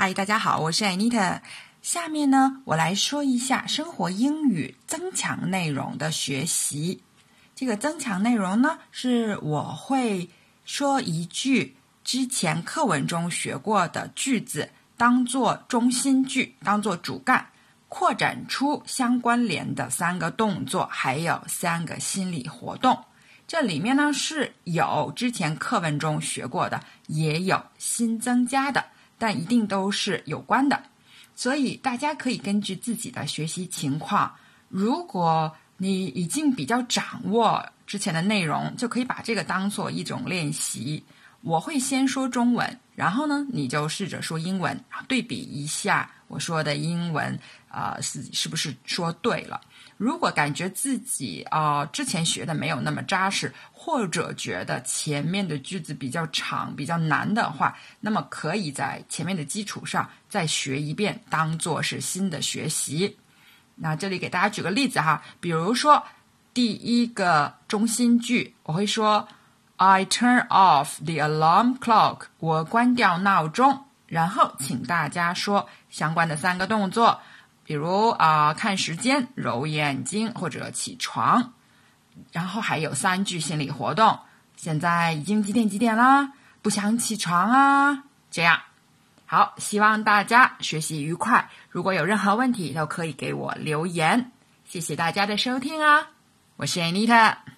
嗨，大家好，我是 Anita。下面呢，我来说一下生活英语增强内容的学习。这个增强内容呢，是我会说一句之前课文中学过的句子，当做中心句，当做主干，扩展出相关联的三个动作，还有三个心理活动。这里面呢是有之前课文中学过的，也有新增加的。但一定都是有关的，所以大家可以根据自己的学习情况，如果你已经比较掌握之前的内容，就可以把这个当做一种练习。我会先说中文，然后呢，你就试着说英文，对比一下我说的英文，啊，是是不是说对了？如果感觉自己啊之前学的没有那么扎实，或者觉得前面的句子比较长、比较难的话，那么可以在前面的基础上再学一遍，当做是新的学习。那这里给大家举个例子哈，比如说第一个中心句，我会说。I turn off the alarm clock。我关掉闹钟，然后请大家说相关的三个动作，比如啊看时间、揉眼睛或者起床。然后还有三句心理活动。现在已经几点几点啦？不想起床啊？这样好，希望大家学习愉快。如果有任何问题，都可以给我留言。谢谢大家的收听啊！我是 Anita。